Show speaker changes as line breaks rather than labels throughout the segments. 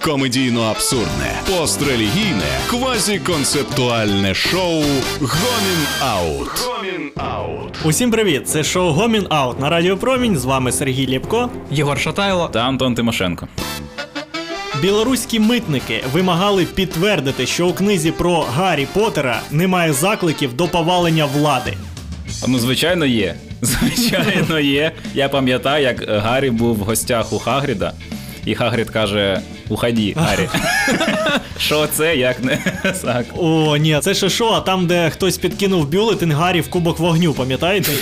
комедійно-абсурдне, пострелігійне, квазіконцептуальне шоу Гомін Аут. Гомін Аут.
Усім привіт! Це шоу Гомін Аут на Радіо Промінь. З вами Сергій Лєпко.
Єгор Шатайло.
Та Антон Тимошенко.
Білоруські митники вимагали підтвердити, що у книзі про Гаррі Поттера немає закликів до повалення влади.
Ну, звичайно, є. Звичайно, є. Я пам'ятаю, як Гаррі був в гостях у Хагріда, і Хагрід каже: Уході, Гаррі. Що це, як не так?
О, ні, це ще що, а там, де хтось підкинув бюлетень Гаррі в кубок вогню, пам'ятаєте?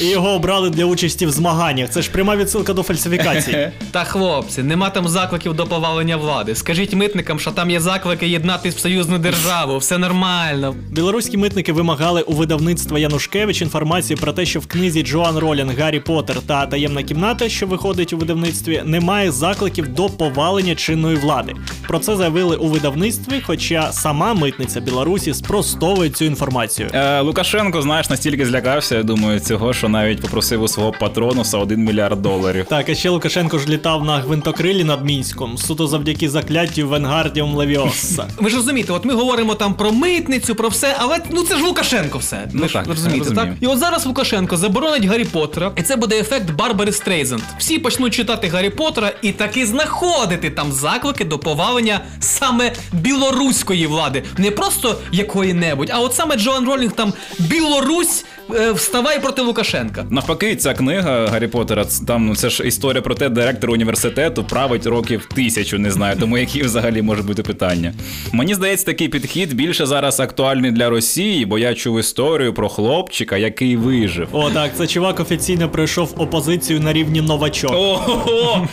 І його обрали для участі в змаганнях. Це ж пряма відсилка до фальсифікації.
Та хлопці, нема там закликів до повалення влади. Скажіть митникам, що там є заклики єднатись в союзну державу, все нормально.
Білоруські митники вимагали у видавництва Янушкевич інформацію про те, що в книзі Джоан Ролінг Гаррі Поттер та таємна кімната, що виходить у видавництві, немає закликів до повалення чинної влади. Про це заявили у видавництві, хоча сама митниця Білорусі спростовує цю інформацію.
Е, Лукашенко, знаєш, настільки злякався, я думаю, цього, що навіть попросив у свого патронуса 1 мільярд доларів.
Так, а ще Лукашенко ж літав на гвинтокрилі над мінськом, суто завдяки закляттю Венгардіум Левіоса.
Ви ж розумієте, от ми говоримо там про митницю, про все, але ну це ж Лукашенко все.
Ну так,
розумієте, так? І от зараз Лукашенко заборонить Гаррі Поттера, і це буде ефект Барбари Стрейзенд. Всі почнуть читати Гаррі Поттера і таки знаходити там заклики до повалення саме білоруської влади. Не просто якої-небудь, а от саме Джоан Ролінг там Білорусь е, вставай проти Лукашенка.
Навпаки, ця книга Гаррі Поттера, там ну, це ж історія про те, директор університету править років тисячу, не знаю, тому які взагалі може бути питання. Мені здається, такий підхід більше зараз актуальний для Росії, бо я чув історію про хлопчика, який вижив.
О, так, це чувак офіційно пройшов опозицію на рівні новачок.
Ого!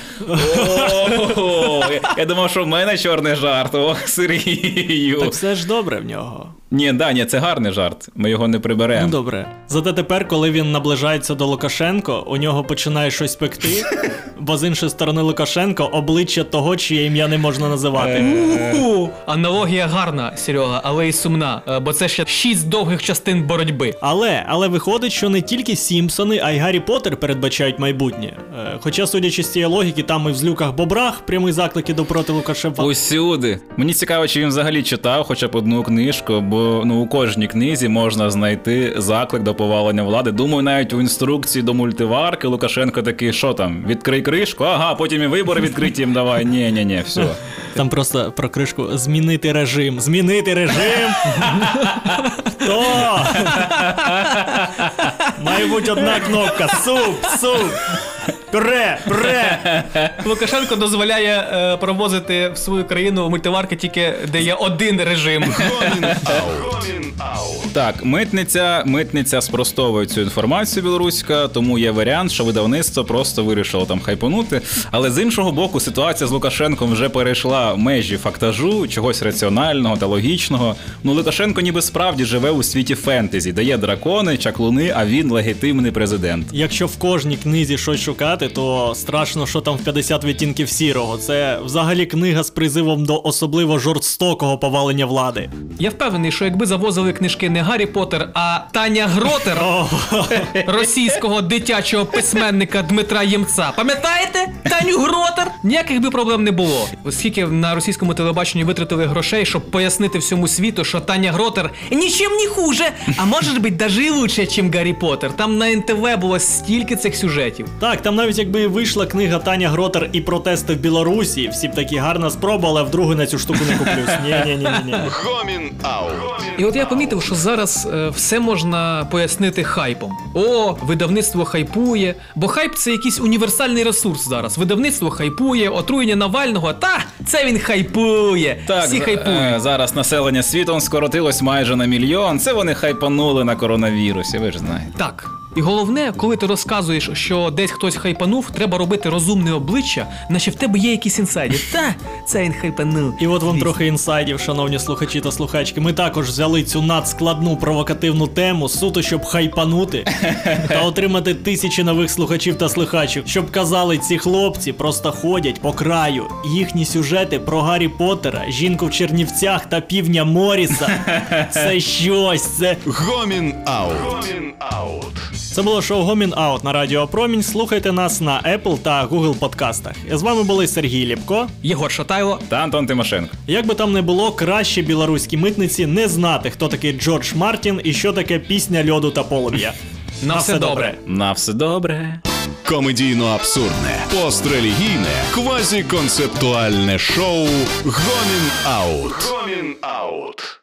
Я думав, що в мене чорний жарт. Ох, Сергію.
Так все ж добре в нього.
Ні, да, ні, це гарний жарт. Ми його не приберемо.
Ну добре. Зате тепер, коли він наближається до Лукашенко, у нього починає щось пекти, бо з іншої сторони Лукашенко обличчя того, чиє ім'я не можна називати.
Е.
Аналогія гарна, Серега, але й сумна, е, бо це ще шість довгих частин боротьби.
Але, але виходить, що не тільки Сімпсони, а й Гаррі Поттер передбачають майбутнє. Е, Хоча, судячи з цієї логіки, там і в злюках бобрах прямі заклики до проти Лукашенка.
Усюди. Мені цікаво, чи він взагалі читав хоча б одну книжку, бо ну у кожній книзі можна знайти заклик до повалення влади. Думаю, навіть у інструкції до мультиварки Лукашенко такий, що там, відкрий кришку, ага, потім і вибори відкриті їм давай. Ні, ні, ні, все.
Там просто про кришку змінити режим. Змінити режим. Хто? Має бути одна кнопка. Суп, суп. Пюре, пюре.
Лукашенко дозволяє е, провозити в свою країну мультиварки тільки де є один режим.
Гомін. Гомін.
Так, митниця, митниця спростовує цю інформацію білоруська, тому є варіант, що видавництво просто вирішило там хайпонути. Але з іншого боку, ситуація з Лукашенком вже перейшла межі фактажу, чогось раціонального та логічного. Ну, Лукашенко ніби справді живе у світі фентезі, де є дракони, чаклуни, а він легітимний президент.
Якщо в кожній книзі щось шукати, то страшно, що там в 50 відтінків сірого. Це взагалі книга з призивом до особливо жорстокого повалення влади.
Я впевнений, що якби завозили книжки не Гаррі Поттер, а Таня Гротер російського дитячого письменника Дмитра Ємца. Пам'ятаєте? Таню Гротер? Ніяких би проблем не було. Оскільки на російському телебаченні витратили грошей, щоб пояснити всьому світу, що Таня Гротер нічим не хуже, а може бути даже лучше, ніж Гаррі Поттер. Там на НТВ було стільки цих сюжетів.
Так, там навіть якби вийшла книга Таня Гротер і протести в Білорусі, всі б такі гарна спроба, але вдруге на цю штуку не куплюсь. Ні, ні, ні, ні.
Гомін Аут.
І от я помітив, що зараз е, все можна пояснити хайпом. О, видавництво хайпує, бо хайп це якийсь універсальний ресурс зараз. Видавництво хайпує, отруєння Навального, та це він хайпує. Всі
за-
хайпують.
е, зараз населення світом скоротилось майже на мільйон. Це вони хайпанули на коронавірусі, ви ж знаєте.
Так. І головне, коли ти розказуєш, що десь хтось хайпанув, треба робити розумне обличчя, наче в тебе є якісь інсайди. Та, це він хайпанув.
І от вам трохи інсайдів, шановні слухачі та слухачки. Ми також взяли цю надскладну провокативну тему суто, щоб хайпанути та отримати тисячі нових слухачів та слухачів, щоб казали, ці хлопці просто ходять по краю. Їхні сюжети про Гаррі Поттера, жінку в Чернівцях та півня Моріса. Це щось, це
Гомін Аут. Гомін Аут.
Це було шоу Гомін Аут на Радіо Промінь. Слухайте нас на Apple та Google подкастах. З вами були Сергій Ліпко.
Єгор Шатайло.
Та Антон Тимошенко.
Як би там не було, краще білоруській митниці не знати, хто такий Джордж Мартін і що таке пісня льоду та полум'я.
На все добре.
На все добре.
Комедійно абсурдне, пострелігійне, квазіконцептуальне шоу Гомін Аут. Гомін Аут.